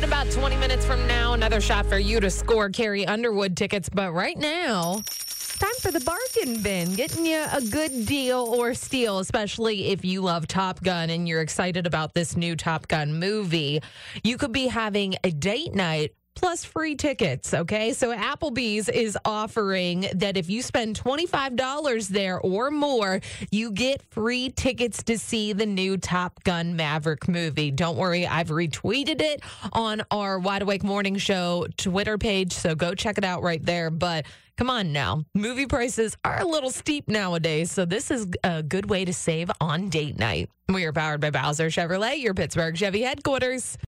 in about 20 minutes from now. Another shot for you to score Carrie Underwood tickets. But right now, time for the bargain bin, getting you a good deal or steal, especially if you love Top Gun and you're excited about this new Top Gun movie. You could be having a date night plus free tickets. Okay. So Applebee's is offering that if you spend $25 there or more, you get free tickets to see the new Top Gun Maverick movie. Don't worry, I've retweeted it on our Wide Awake Morning Show Twitter page. So go check it out right there. But come on now, movie prices are a little steep nowadays. So this is a good way to save on date night. We are powered by Bowser Chevrolet, your Pittsburgh Chevy headquarters.